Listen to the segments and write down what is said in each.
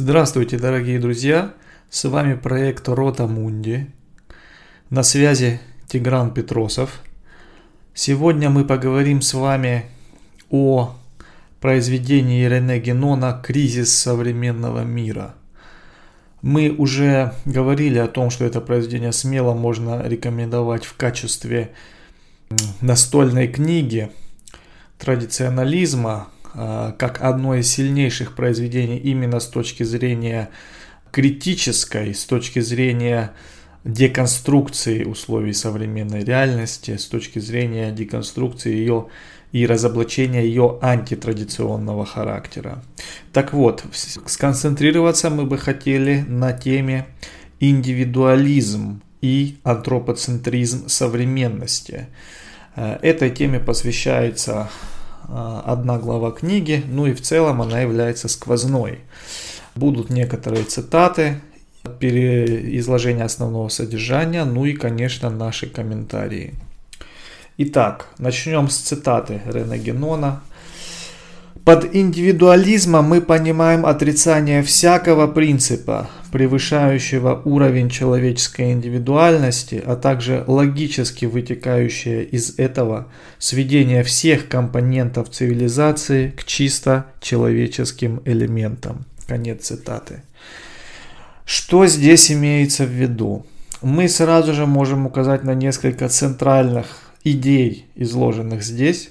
Здравствуйте, дорогие друзья! С вами проект Рота Мунди. На связи Тигран Петросов. Сегодня мы поговорим с вами о произведении Рене Генона «Кризис современного мира». Мы уже говорили о том, что это произведение смело можно рекомендовать в качестве настольной книги традиционализма, как одно из сильнейших произведений именно с точки зрения критической, с точки зрения деконструкции условий современной реальности, с точки зрения деконструкции ее и разоблачения ее антитрадиционного характера. Так вот, сконцентрироваться мы бы хотели на теме индивидуализм и антропоцентризм современности. Э, этой теме посвящается а, одна глава книги, ну и в целом она является сквозной. Будут некоторые цитаты, переизложение основного содержания, ну и, конечно, наши комментарии. Итак, начнем с цитаты Рене Генона – под индивидуализмом мы понимаем отрицание всякого принципа, превышающего уровень человеческой индивидуальности, а также логически вытекающее из этого сведение всех компонентов цивилизации к чисто человеческим элементам. Конец цитаты. Что здесь имеется в виду? Мы сразу же можем указать на несколько центральных идей, изложенных здесь.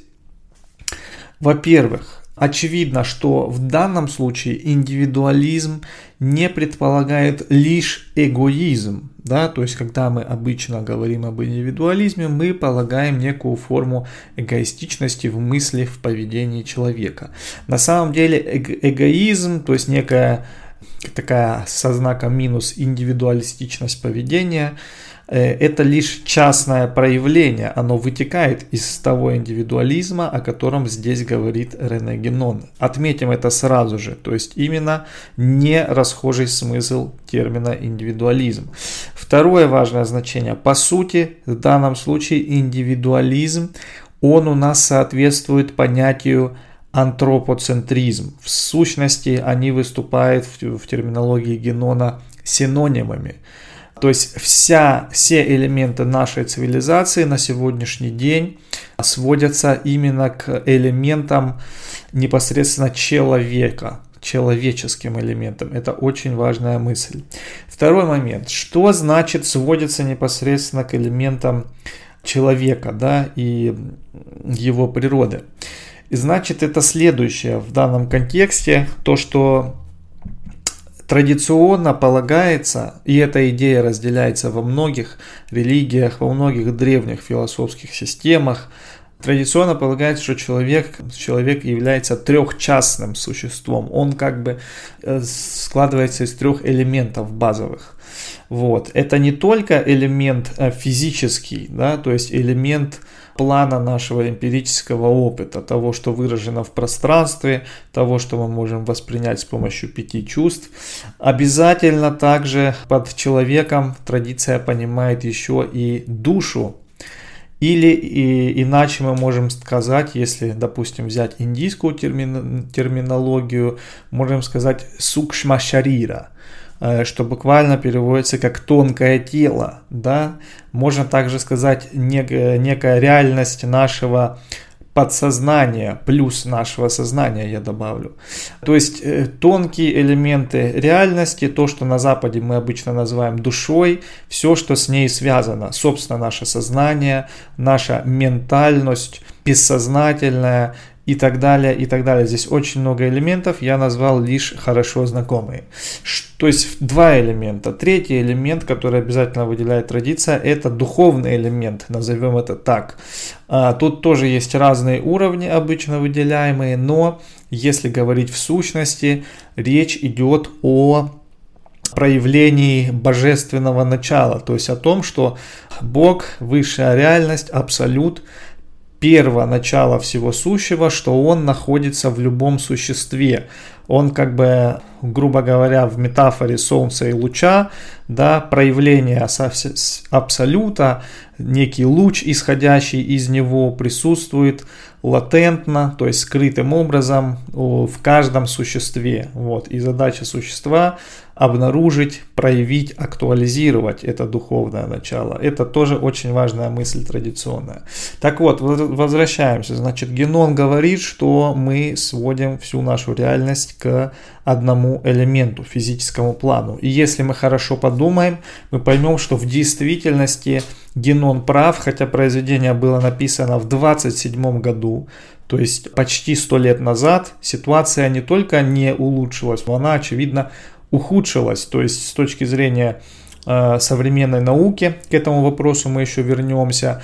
Во-первых, Очевидно, что в данном случае индивидуализм не предполагает лишь эгоизм. Да? То есть, когда мы обычно говорим об индивидуализме, мы полагаем некую форму эгоистичности в мысли, в поведении человека. На самом деле эго- эгоизм, то есть некая такая со знаком минус индивидуалистичность поведения – Э, это лишь частное проявление, оно вытекает из того индивидуализма, о котором здесь говорит Рене Генон. Отметим это сразу же, то есть именно не расхожий смысл термина индивидуализм. Второе важное значение. По сути, в данном случае индивидуализм, он у нас соответствует понятию антропоцентризм. В сущности, они выступают в, в терминологии Генона синонимами. То есть вся, все элементы нашей цивилизации на сегодняшний день сводятся именно к элементам непосредственно человека, человеческим элементам. Это очень важная мысль. Второй момент. Что значит сводится непосредственно к элементам человека да, и его природы? И значит, это следующее в данном контексте, то, что Традиционно полагается, и эта идея разделяется во многих религиях, во многих древних философских системах, Традиционно полагается, что человек, человек является трехчастным существом. Он как бы э, складывается из трех элементов базовых. Вот. Это не только элемент э, физический, да, то есть элемент плана нашего эмпирического опыта, того, что выражено в пространстве, того, что мы можем воспринять с помощью пяти чувств. Обязательно также под человеком традиция понимает еще и душу, или и, иначе мы можем сказать, если, допустим, взять индийскую термин, терминологию, можем сказать сукшма шарира – что буквально переводится как тонкое тело, да, можно также сказать некая, некая реальность нашего подсознания плюс нашего сознания я добавлю. То есть э, тонкие элементы реальности, то, что на Западе мы обычно называем душой, все, что с ней связано, собственно, наше сознание, наша ментальность, бессознательная, и так далее, и так далее. Здесь очень много элементов, я назвал лишь хорошо знакомые. То есть два элемента. Третий элемент, который обязательно выделяет традиция, это духовный элемент, назовем это так. А, тут тоже есть разные уровни обычно выделяемые, но если говорить в сущности, речь идет о проявлении божественного начала, то есть о том, что Бог, высшая реальность, абсолют, перво начало всего сущего, что он находится в любом существе. Он как бы, грубо говоря, в метафоре солнца и луча, да, проявление абсолюта, некий луч, исходящий из него, присутствует латентно, то есть скрытым образом в каждом существе. Вот. И задача существа обнаружить, проявить, актуализировать это духовное начало. Это тоже очень важная мысль традиционная. Так вот, возвращаемся. Значит, Генон говорит, что мы сводим всю нашу реальность к одному элементу, физическому плану. И если мы хорошо подумаем, мы поймем, что в действительности Генон прав, хотя произведение было написано в 27 году, то есть почти сто лет назад, ситуация не только не улучшилась, но она, очевидно, ухудшилась. То есть с точки зрения э, современной науки к этому вопросу мы еще вернемся.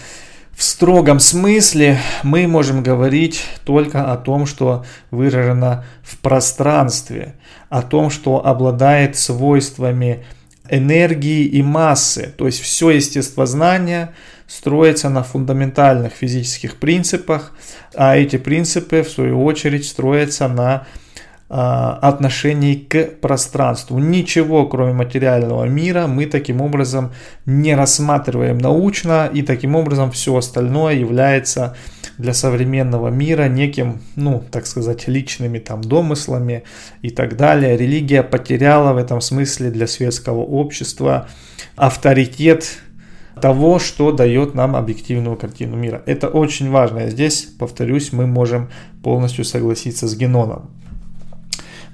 В строгом смысле мы можем говорить только о том, что выражено в пространстве, о том, что обладает свойствами энергии и массы. То есть все естествознание строится на фундаментальных физических принципах, а эти принципы, в свою очередь, строятся на отношений к пространству. Ничего, кроме материального мира, мы таким образом не рассматриваем научно, и таким образом все остальное является для современного мира неким, ну, так сказать, личными там домыслами и так далее. Религия потеряла в этом смысле для светского общества авторитет того, что дает нам объективную картину мира. Это очень важно. Здесь, повторюсь, мы можем полностью согласиться с Геноном.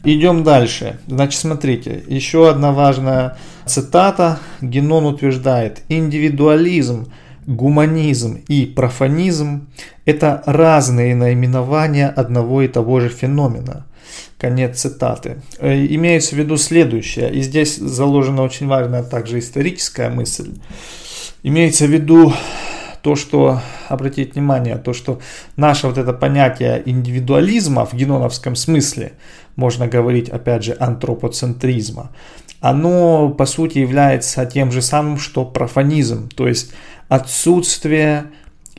Идем дальше. Значит, смотрите, еще одна важная цитата. Генон утверждает, индивидуализм, гуманизм и профанизм – это разные наименования одного и того же феномена. Конец цитаты. Э, имеется в виду следующее, и здесь заложена очень важная также историческая мысль. Имеется в виду то, что, обратите внимание, то, что наше вот это понятие индивидуализма в геноновском смысле, можно говорить, опять же, антропоцентризма, оно, по сути, является тем же самым, что профанизм, то есть отсутствие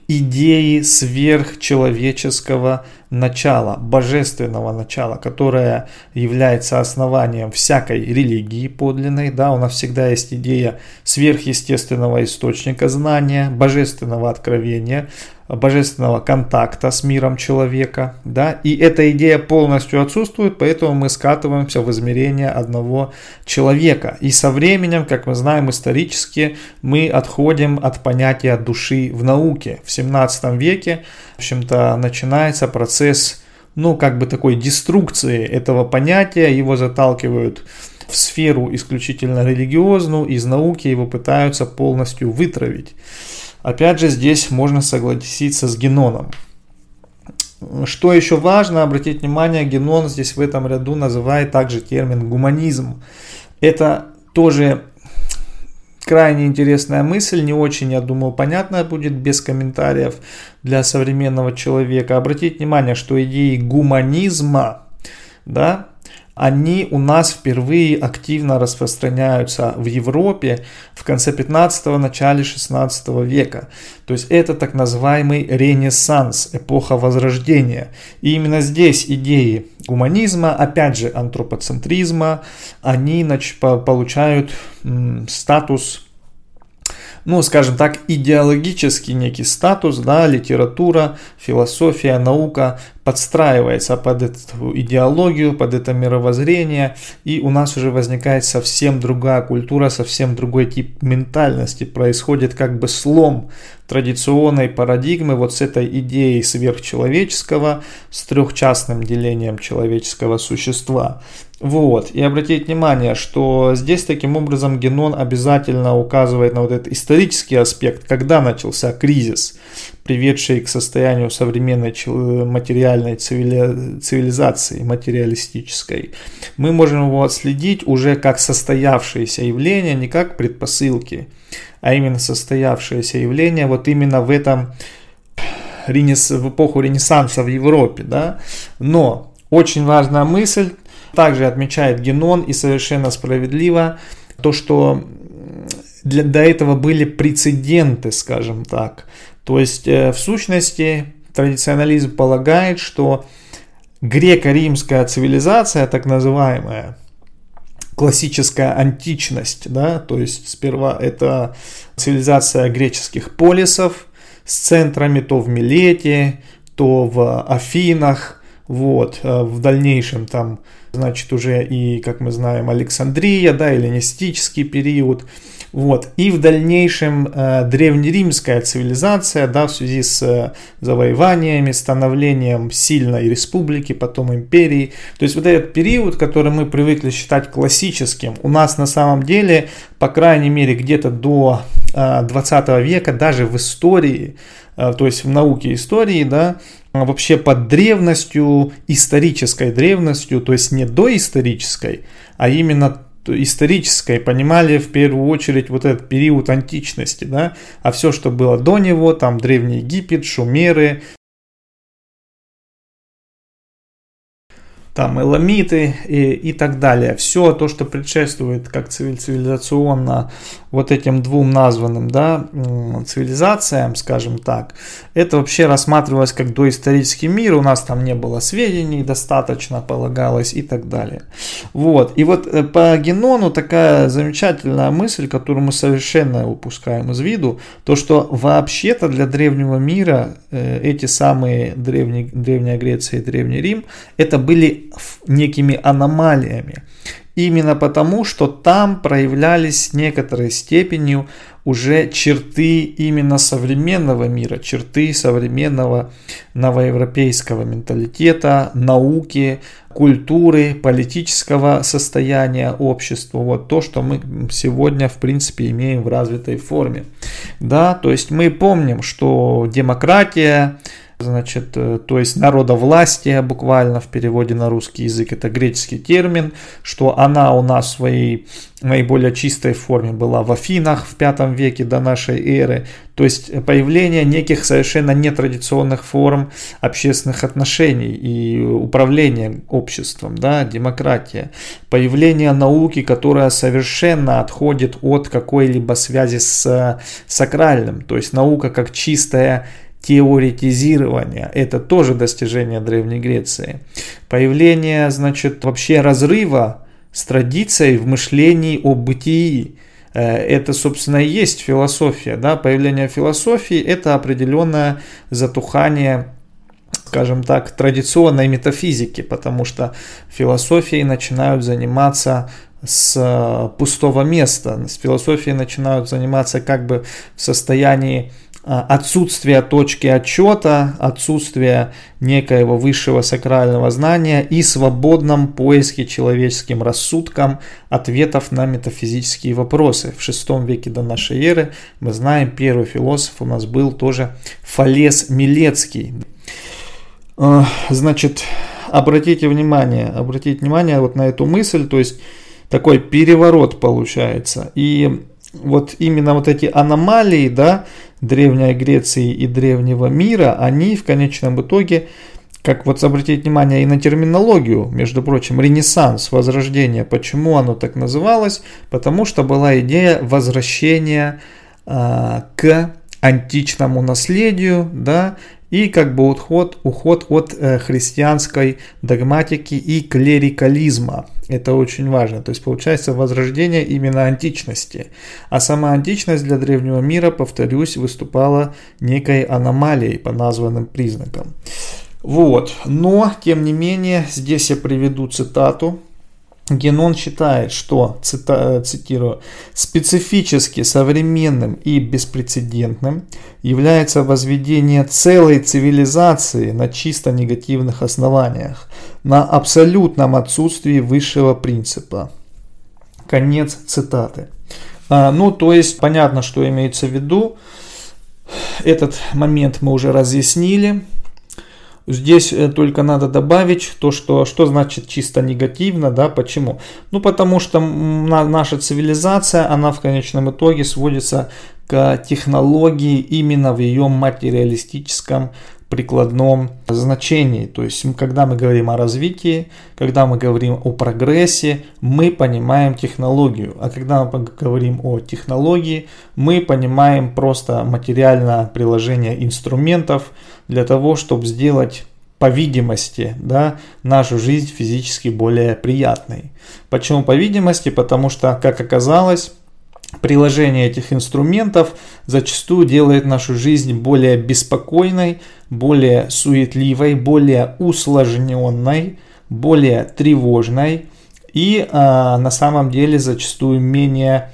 идеи сверхчеловеческого начала, божественного начала, которое является основанием всякой религии подлинной. Да, у нас всегда есть идея сверхъестественного источника знания, божественного откровения, божественного контакта с миром человека, да, и эта идея полностью отсутствует, поэтому мы скатываемся в измерение одного человека. И со временем, как мы знаем исторически, мы отходим от понятия души в науке. В 17 веке, в общем-то, начинается процесс, ну, как бы такой деструкции этого понятия, его заталкивают в сферу исключительно религиозную, из науки его пытаются полностью вытравить. Опять же, здесь можно согласиться с Геноном. Что еще важно обратить внимание, Генон здесь в этом ряду называет также термин гуманизм. Это тоже крайне интересная мысль, не очень, я думаю, понятная будет без комментариев для современного человека. Обратите внимание, что идеи гуманизма, да, они у нас впервые активно распространяются в Европе в конце 15-го, начале 16 века. То есть это так называемый ренессанс, эпоха возрождения. И именно здесь идеи гуманизма, опять же антропоцентризма, они получают статус ну, скажем так, идеологический некий статус, да, литература, философия, наука подстраивается под эту идеологию, под это мировоззрение, и у нас уже возникает совсем другая культура, совсем другой тип ментальности, происходит как бы слом традиционной парадигмы вот с этой идеей сверхчеловеческого, с трехчастным делением человеческого существа. Вот, и обратите внимание, что здесь таким образом Генон обязательно указывает на вот этот исторический аспект, когда начался кризис, приведший к состоянию современной материальной цивилизации, материалистической. Мы можем его отследить уже как состоявшееся явление, не как предпосылки, а именно состоявшееся явление вот именно в этом в эпоху Ренессанса в Европе. Да? Но очень важная мысль, также отмечает Генон и совершенно справедливо то, что для, до этого были прецеденты, скажем так. То есть э, в сущности традиционализм полагает, что греко-римская цивилизация, так называемая, классическая античность, да, то есть сперва это цивилизация греческих полисов с центрами то в Милете, то в Афинах, вот, э, в дальнейшем там, значит, уже и, как мы знаем, Александрия, да, эллинистический период, вот. И в дальнейшем э, древнеримская цивилизация, да, в связи с э, завоеваниями, становлением сильной республики, потом империи. То есть вот этот период, который мы привыкли считать классическим, у нас на самом деле, по крайней мере, где-то до э, 20 века, даже в истории, э, то есть в науке истории, да, вообще под древностью, исторической древностью, то есть не доисторической, а именно исторической понимали в первую очередь вот этот период античности, да, а все, что было до него, там Древний Египет, Шумеры, там эламиты и, и так далее. Все то, что предшествует как цивилизационно вот этим двум названным да, цивилизациям, скажем так, это вообще рассматривалось как доисторический мир, у нас там не было сведений достаточно, полагалось и так далее. Вот. И вот э, по Генону такая замечательная мысль, которую мы совершенно упускаем из виду, то, что вообще-то для древнего мира э, эти самые древние, Древняя Греция и Древний Рим, это были некими аномалиями. Именно потому, что там проявлялись некоторой степенью уже черты именно современного мира, черты современного новоевропейского менталитета, науки, культуры, политического состояния общества. Вот то, что мы сегодня, в принципе, имеем в развитой форме. Да, то есть мы помним, что демократия, значит, э, то есть народовластие буквально в переводе на русский язык, это греческий термин, что она у нас в своей наиболее чистой форме была в Афинах в пятом веке до нашей эры, то есть появление неких совершенно нетрадиционных форм общественных отношений и управления обществом, да, демократия, появление науки, которая совершенно отходит от какой-либо связи с сакральным, то есть наука как чистая теоретизирования. Это тоже достижение Древней Греции. Появление, значит, вообще разрыва с традицией в мышлении о бытии. Э, это, собственно, и есть философия. Да? Появление философии – это определенное затухание скажем так, традиционной метафизики, потому что философией начинают заниматься с пустого места. С философией начинают заниматься как бы в состоянии отсутствие точки отчета, отсутствие некоего высшего сакрального знания и свободном поиске человеческим рассудком ответов на метафизические вопросы. В шестом веке до нашей эры мы знаем, первый философ у нас был тоже Фалес Милецкий. А, значит, обратите внимание, обратите внимание вот на эту мысль, то есть такой переворот получается. И вот именно вот эти аномалии, да, Древней Греции и Древнего мира, они в конечном итоге, как вот обратить внимание и на терминологию, между прочим, Ренессанс, Возрождение, почему оно так называлось? Потому что была идея возвращения э, к античному наследию, да, и как бы уход, уход от э, христианской догматики и клерикализма. Это очень важно. То есть получается возрождение именно античности. А сама античность для древнего мира, повторюсь, выступала некой аномалией по названным признакам. Вот. Но, тем не менее, здесь я приведу цитату Генон считает, что, цита, цитирую, специфически современным и беспрецедентным является возведение целой цивилизации на чисто негативных основаниях, на абсолютном отсутствии высшего принципа. Конец цитаты. А, ну, то есть, понятно, что имеется в виду. Этот момент мы уже разъяснили. Здесь э, только надо добавить то, что, что значит чисто негативно, да, почему? Ну, потому что наша цивилизация, она в конечном итоге сводится к технологии именно в ее материалистическом прикладном значении. То есть, когда мы говорим о развитии, когда мы говорим о прогрессе, мы понимаем технологию. А когда мы говорим о технологии, мы понимаем просто материальное приложение инструментов, для того, чтобы сделать по видимости, да, нашу жизнь физически более приятной. Почему по видимости? Потому что, как оказалось, приложение этих инструментов зачастую делает нашу жизнь более беспокойной, более суетливой, более усложненной, более тревожной и а, на самом деле зачастую менее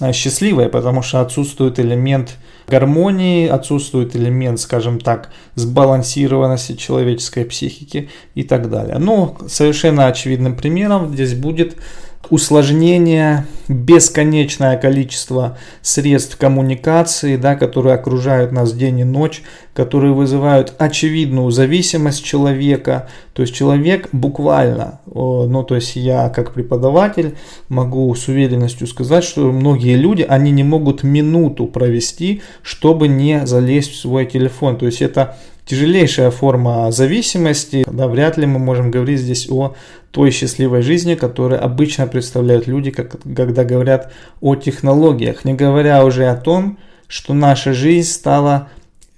а, счастливой, потому что отсутствует элемент гармонии, отсутствует элемент, скажем так, сбалансированности человеческой психики и так далее. Но совершенно очевидным примером здесь будет усложнение, бесконечное количество средств коммуникации, да, которые окружают нас день и ночь, которые вызывают очевидную зависимость человека. То есть человек буквально, ну то есть я как преподаватель могу с уверенностью сказать, что многие люди, они не могут минуту провести, чтобы не залезть в свой телефон. То есть это тяжелейшая форма зависимости. Да, вряд ли мы можем говорить здесь о той счастливой жизни, которую обычно представляют люди, как, когда говорят о технологиях, не говоря уже о том, что наша жизнь стала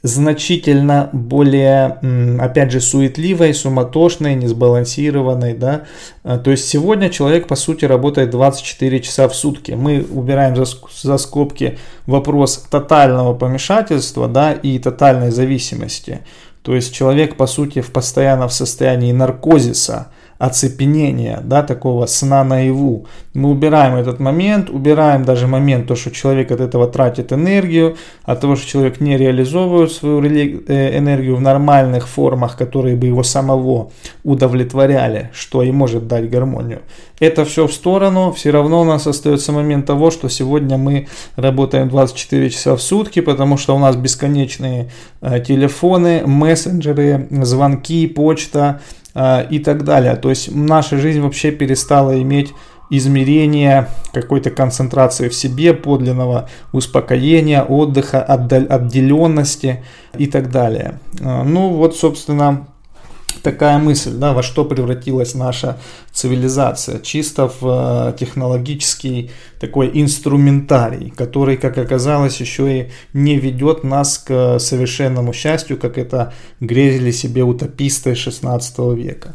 значительно более, опять же, суетливой, суматошной, несбалансированной, да. А, то есть сегодня человек, по сути, работает 24 часа в сутки. Мы убираем за, за скобки вопрос тотального помешательства, да, и тотальной зависимости. То есть человек, по сути, в постоянно в состоянии наркозиса, оцепенения, да, такого сна наяву. Мы убираем этот момент, убираем даже момент, то, что человек от этого тратит энергию, от того, что человек не реализовывает свою э, энергию в нормальных формах, которые бы его самого удовлетворяли, что и может дать гармонию. Это все в сторону, все равно у нас остается момент того, что сегодня мы работаем 24 часа в сутки, потому что у нас бесконечные э, телефоны, мессенджеры, звонки, почта, и так далее. То есть наша жизнь вообще перестала иметь измерение какой-то концентрации в себе, подлинного успокоения, отдыха, отделенности и так далее. А, ну вот, собственно, такая мысль, да, во что превратилась наша цивилизация, чисто в э, технологический такой инструментарий, который, как оказалось, еще и не ведет нас к совершенному счастью, как это грезили себе утописты 16 века.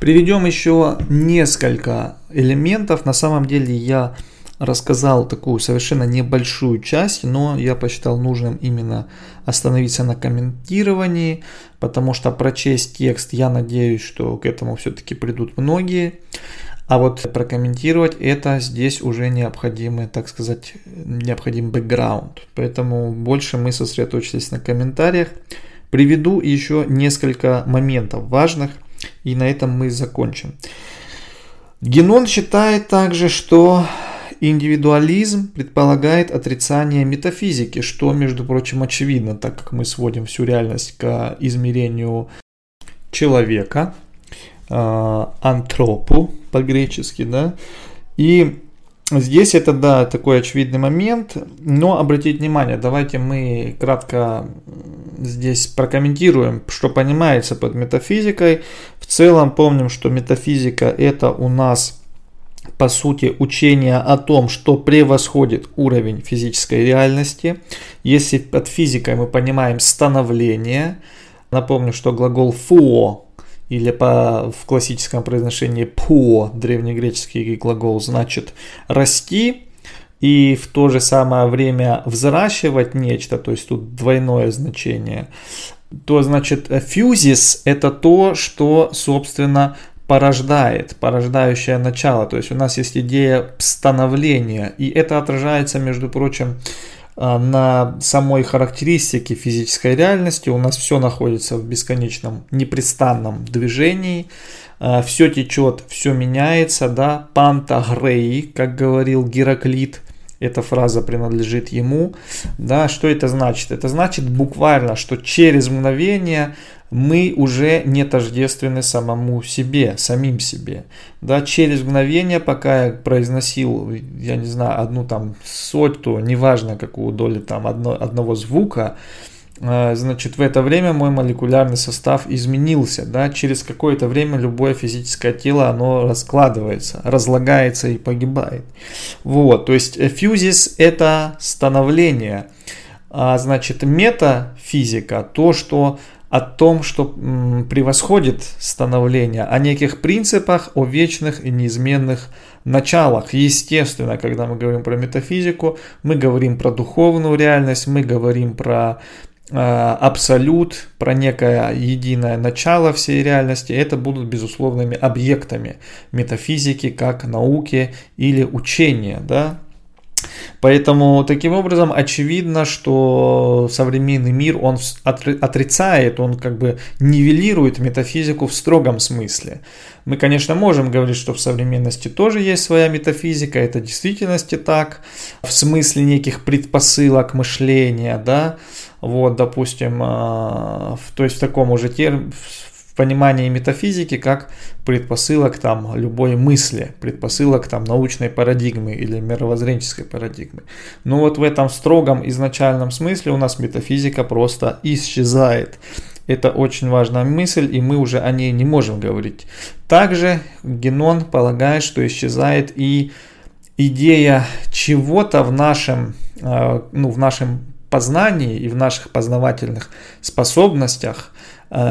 Приведем еще несколько элементов. На самом деле я рассказал такую совершенно небольшую часть, но я посчитал нужным именно остановиться на комментировании, потому что прочесть текст, я надеюсь, что к этому все-таки придут многие. А вот прокомментировать это здесь уже необходимый, так сказать, необходим бэкграунд. Поэтому больше мы сосредоточились на комментариях. Приведу еще несколько моментов важных, и на этом мы закончим. Генон считает также, что Индивидуализм предполагает отрицание метафизики, что, между прочим, очевидно, так как мы сводим всю реальность к измерению человека, э, антропу по-гречески, да, и Здесь это, да, такой очевидный момент, но обратите внимание, давайте мы кратко здесь прокомментируем, что понимается под метафизикой. В целом помним, что метафизика это у нас по сути, учение о том, что превосходит уровень физической реальности. Если под физикой мы понимаем становление, напомню, что глагол «фуо» или по, в классическом произношении «пуо», древнегреческий глагол, значит «расти», и в то же самое время взращивать нечто, то есть тут двойное значение, то значит фьюзис это то, что собственно порождает, порождающее начало. То есть у нас есть идея становления, и это отражается, между прочим, а, на самой характеристике физической реальности. У нас все находится в бесконечном непрестанном движении, а, все течет, все меняется, да, пантагрей, как говорил Гераклит, эта фраза принадлежит ему. Да, что это значит? Это значит буквально, что через мгновение мы уже не тождественны самому себе, самим себе. Да, через мгновение, пока я произносил, я не знаю, одну там сотку, неважно какую долю там одно, одного звука, э, значит, в это время мой молекулярный состав изменился, да, через какое-то время любое физическое тело, оно раскладывается, разлагается и погибает. Вот, то есть фьюзис это становление, а значит метафизика, то, что о том, что превосходит становление, о неких принципах, о вечных и неизменных началах. Естественно, когда мы говорим про метафизику, мы говорим про духовную реальность, мы говорим про э, абсолют, про некое единое начало всей реальности, это будут безусловными объектами метафизики как науки или учения, да, Поэтому таким образом очевидно, что современный мир, он отрицает, он как бы нивелирует метафизику в строгом смысле. Мы, конечно, можем говорить, что в современности тоже есть своя метафизика, это в действительности так, в смысле неких предпосылок мышления, да, вот, допустим, а, то есть в таком уже термине, в понимании метафизики как предпосылок там любой мысли, предпосылок там научной парадигмы или мировоззренческой парадигмы. Но вот в этом строгом изначальном смысле у нас метафизика просто исчезает. Это очень важная мысль, и мы уже о ней не можем говорить. Также Генон полагает, что исчезает и идея чего-то в нашем, э, ну, в нашем познании и в наших познавательных способностях,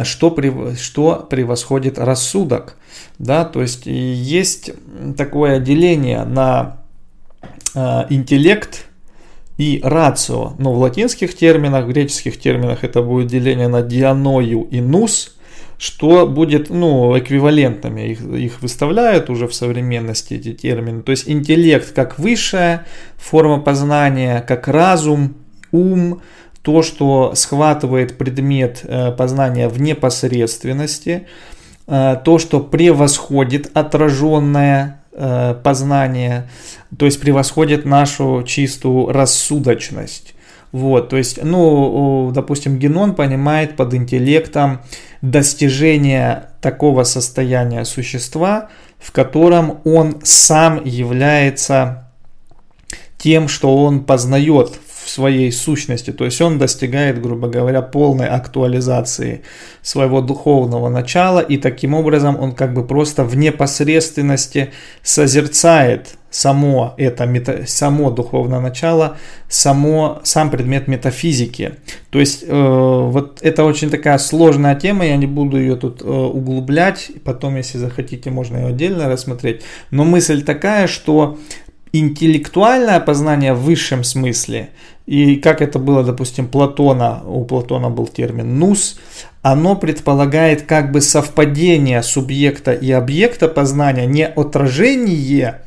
что, что превосходит рассудок. Да? То есть есть такое деление на э, интеллект и рацио. Но в латинских терминах, в греческих терминах это будет деление на дианою и нус, что будет ну, эквивалентными. Их, их выставляют уже в современности эти термины. То есть интеллект как высшая форма познания, как разум, ум, то, что схватывает предмет э, познания в непосредственности, э, то, что превосходит отраженное э, познание, то есть превосходит нашу чистую рассудочность. Вот, то есть, ну, допустим, Генон понимает под интеллектом достижение такого состояния существа, в котором он сам является тем, что он познает в своей сущности. То есть он достигает, грубо говоря, полной актуализации своего духовного начала, и таким образом он как бы просто в непосредственности созерцает само это само духовное начало, само, сам предмет метафизики. То есть э, вот это очень такая сложная тема, я не буду ее тут э, углублять, потом, если захотите, можно ее отдельно рассмотреть. Но мысль такая, что интеллектуальное познание в высшем смысле, и как это было, допустим, Платона, у Платона был термин «нус», оно предполагает как бы совпадение субъекта и объекта познания, не отражение,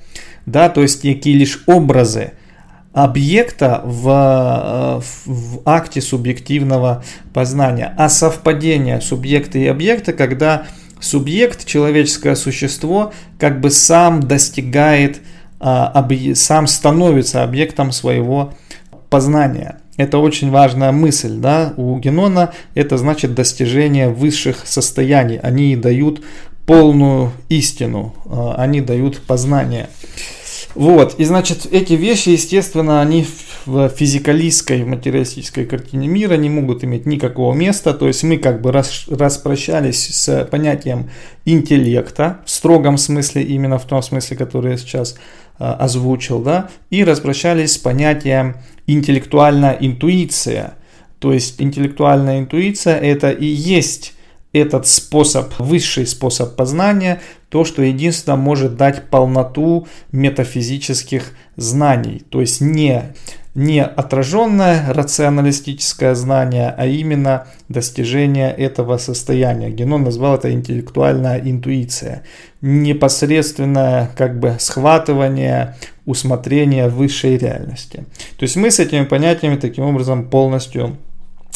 да, то есть некие лишь образы объекта в, э, в, акте субъективного познания, а совпадение субъекта и объекта, когда субъект, человеческое существо, как бы сам достигает а, сам становится объектом своего познания. Это очень важная мысль, да, у Генона это значит достижение высших состояний. Они дают полную истину, а, они дают познание. Вот, и значит, эти вещи, естественно, они в физикалистской, материалистической картине мира не могут иметь никакого места, то есть мы как бы рас, распрощались с понятием интеллекта, в строгом смысле, именно в том смысле, который я сейчас а, озвучил, да, и распрощались с понятием интеллектуальная интуиция. То есть интеллектуальная интуиция это и есть этот способ, высший способ познания, то, что единственно может дать полноту метафизических знаний. То есть не не отраженное рационалистическое знание, а именно достижение этого состояния. Генон назвал это интеллектуальная интуиция. Непосредственное как бы схватывание, усмотрение высшей реальности. То есть мы с этими понятиями таким образом полностью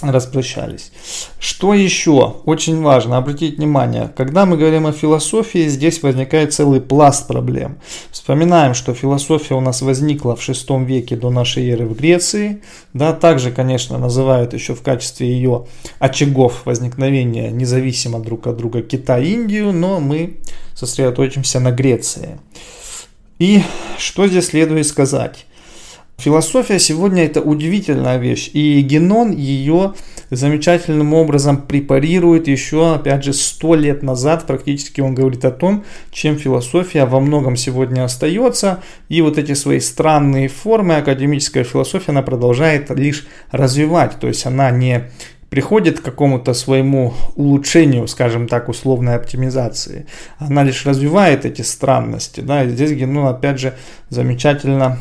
распрощались. Что еще? Очень важно обратить внимание, когда мы говорим о философии, здесь возникает целый пласт проблем. Вспоминаем, что философия у нас возникла в шестом веке до нашей эры в Греции. Да, также, конечно, называют еще в качестве ее очагов возникновения независимо друг от друга Китай Индию, но мы сосредоточимся на Греции. И что здесь следует сказать? Философия сегодня это удивительная вещь, и Генон ее замечательным образом препарирует еще, опять же, сто лет назад. Практически он говорит о том, чем философия во многом сегодня остается, и вот эти свои странные формы академическая философия, она продолжает лишь развивать, то есть она не приходит к какому-то своему улучшению, скажем так, условной оптимизации. Она лишь развивает эти странности. Да? И здесь Генон, опять же, замечательно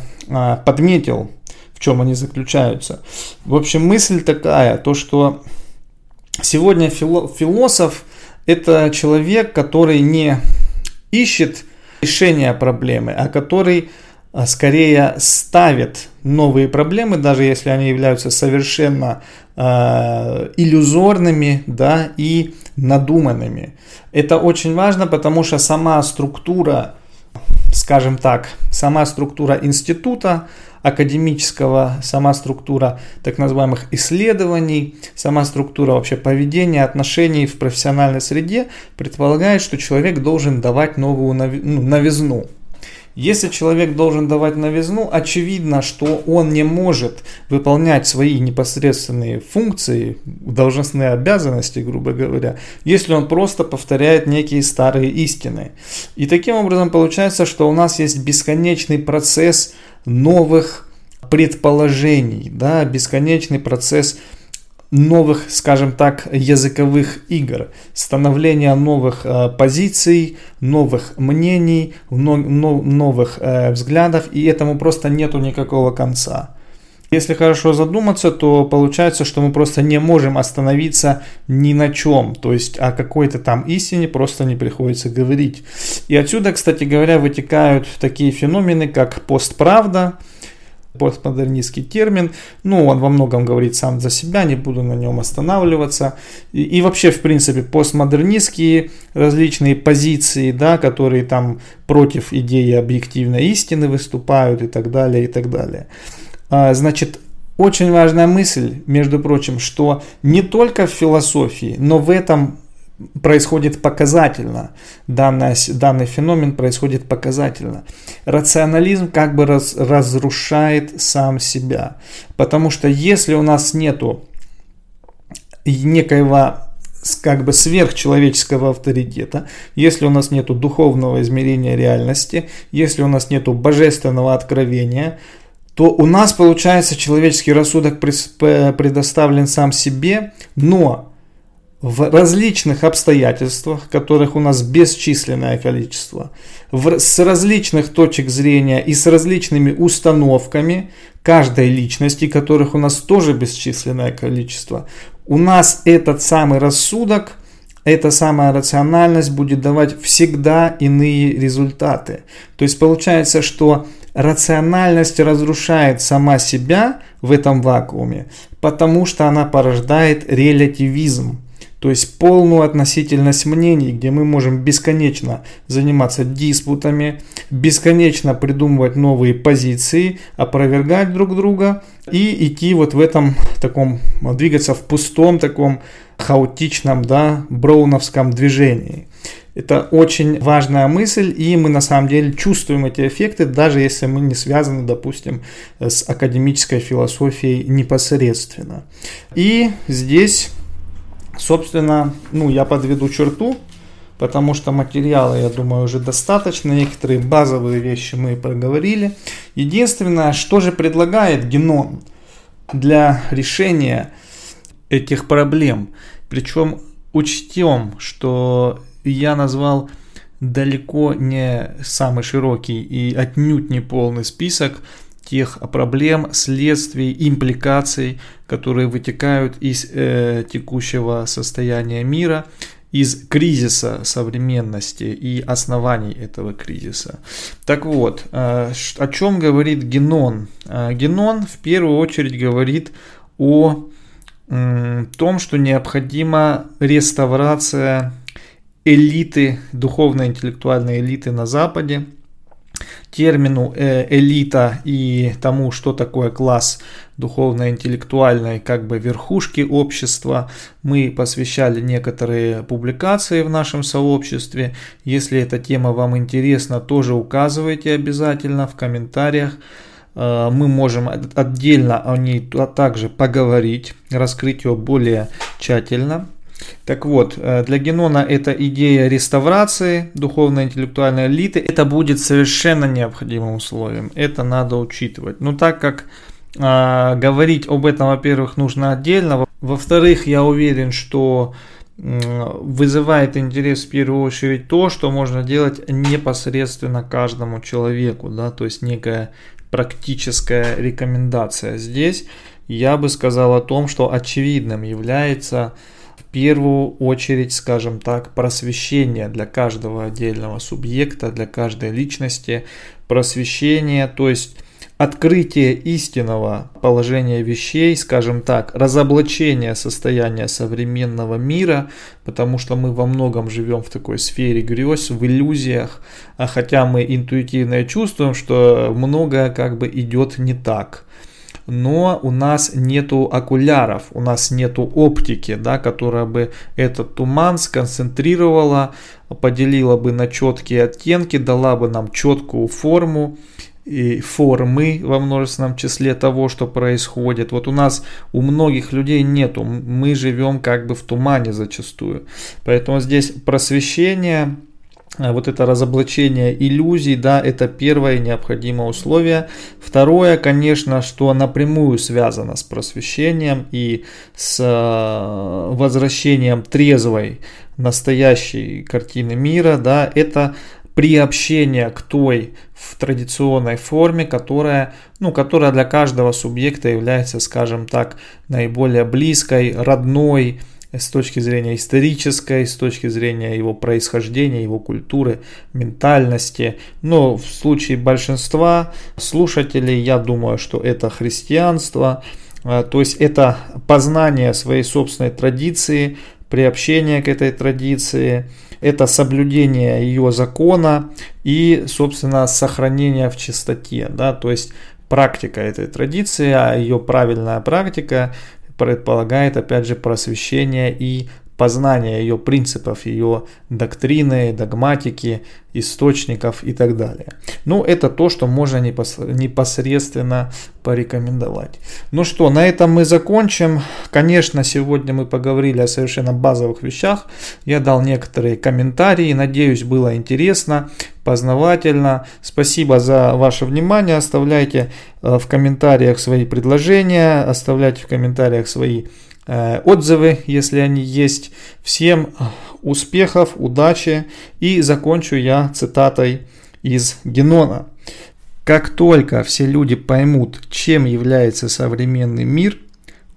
подметил, в чем они заключаются. В общем, мысль такая, то что сегодня философ – это человек, который не ищет решения проблемы, а который а, скорее ставит новые проблемы, даже если они являются совершенно э, иллюзорными да, и надуманными. Это очень важно, потому что сама структура, скажем так, сама структура института академического, сама структура так называемых исследований, сама структура вообще поведения, отношений в профессиональной среде предполагает, что человек должен давать новую ну, новизну. Если человек должен давать новизну, очевидно, что он не может выполнять свои непосредственные функции, должностные обязанности, грубо говоря, если он просто повторяет некие старые истины. И таким образом получается, что у нас есть бесконечный процесс новых предположений, да, бесконечный процесс новых, скажем так, языковых игр, становления новых э, позиций, новых мнений, но, но, новых э, взглядов, и этому просто нету никакого конца. Если хорошо задуматься, то получается, что мы просто не можем остановиться ни на чем. То есть о какой-то там истине просто не приходится говорить. И отсюда, кстати говоря, вытекают такие феномены, как постправда, постмодернистский термин. Ну, он во многом говорит сам за себя, не буду на нем останавливаться. И, и вообще, в принципе, постмодернистские различные позиции, да, которые там против идеи объективной истины выступают и так далее, и так далее. А, значит, очень важная мысль, между прочим, что не только в философии, но в этом происходит показательно. Данный, данный феномен происходит показательно. Рационализм как бы раз, разрушает сам себя. Потому что если у нас нету некоего как бы сверхчеловеческого авторитета, если у нас нету духовного измерения реальности, если у нас нету божественного откровения, то у нас получается человеческий рассудок предоставлен сам себе, но в различных обстоятельствах, которых у нас бесчисленное количество, в, с различных точек зрения и с различными установками каждой личности, которых у нас тоже бесчисленное количество, у нас этот самый рассудок, эта самая рациональность будет давать всегда иные результаты. То есть получается, что рациональность разрушает сама себя в этом вакууме, потому что она порождает релятивизм. То есть полную относительность мнений, где мы можем бесконечно заниматься диспутами, бесконечно придумывать новые позиции, опровергать друг друга и идти вот в этом таком, двигаться в пустом таком хаотичном, да, броуновском движении. Это очень важная мысль, и мы на самом деле чувствуем эти эффекты, даже если мы не связаны, допустим, с академической философией непосредственно. И здесь Собственно, ну, я подведу черту, потому что материала, я думаю, уже достаточно. Некоторые базовые вещи мы проговорили. Единственное, что же предлагает геном для решения этих проблем. Причем учтем, что я назвал далеко не самый широкий и отнюдь не полный список тех проблем, следствий, импликаций, которые вытекают из э, текущего состояния мира, из кризиса современности и оснований этого кризиса. Так вот, э, о чем говорит Генон? Э, Генон в первую очередь говорит о э, том, что необходима реставрация элиты, духовно-интеллектуальной элиты на Западе, термину э, элита и тому, что такое класс духовно-интеллектуальной как бы верхушки общества, мы посвящали некоторые публикации в нашем сообществе. Если эта тема вам интересна, тоже указывайте обязательно в комментариях. Э, мы можем отдельно о ней также поговорить, раскрыть ее более тщательно. Так вот, э, для Генона эта идея реставрации духовно-интеллектуальной элиты, это будет совершенно необходимым условием. Это надо учитывать. Но так как э, говорить об этом, во-первых, нужно отдельно, Во-вторых, я уверен, что вызывает интерес в первую очередь то, что можно делать непосредственно каждому человеку, да, то есть некая практическая рекомендация. Здесь я бы сказал о том, что очевидным является первую очередь, скажем так, просвещение для каждого отдельного субъекта, для каждой личности, просвещение, то есть открытие истинного положения вещей, скажем так, разоблачение состояния современного мира, потому что мы во многом живем в такой сфере грез, в иллюзиях, а хотя мы интуитивно чувствуем, что многое как бы идет не так но у нас нету окуляров, у нас нету оптики, да, которая бы этот туман сконцентрировала, поделила бы на четкие оттенки, дала бы нам четкую форму и формы во множественном числе того, что происходит. Вот у нас у многих людей нету, мы живем как бы в тумане зачастую. Поэтому здесь просвещение, вот это разоблачение иллюзий, да, это первое необходимое условие. Второе, конечно, что напрямую связано с просвещением и с э, возвращением трезвой настоящей картины мира, да, это приобщение к той в традиционной форме, которая, ну, которая для каждого субъекта является, скажем так, наиболее близкой, родной, с точки зрения исторической, с точки зрения его происхождения, его культуры, ментальности. Но в случае большинства слушателей, я думаю, что это христианство, а, то есть это познание своей собственной традиции, приобщение к этой традиции – это соблюдение ее закона и, собственно, сохранение в чистоте, да, то есть практика этой традиции, а ее правильная практика предполагает, опять же, просвещение и познание ее принципов, ее доктрины, догматики, источников и так далее. Ну, это то, что можно непосредственно порекомендовать. Ну что, на этом мы закончим. Конечно, сегодня мы поговорили о совершенно базовых вещах. Я дал некоторые комментарии. Надеюсь, было интересно, познавательно. Спасибо за ваше внимание. Оставляйте э, в комментариях свои предложения, оставляйте в комментариях свои отзывы, если они есть. Всем успехов, удачи и закончу я цитатой из Генона. Как только все люди поймут, чем является современный мир,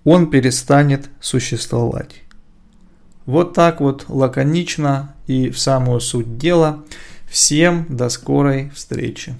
он перестанет существовать. Вот так вот лаконично и в самую суть дела. Всем до скорой встречи.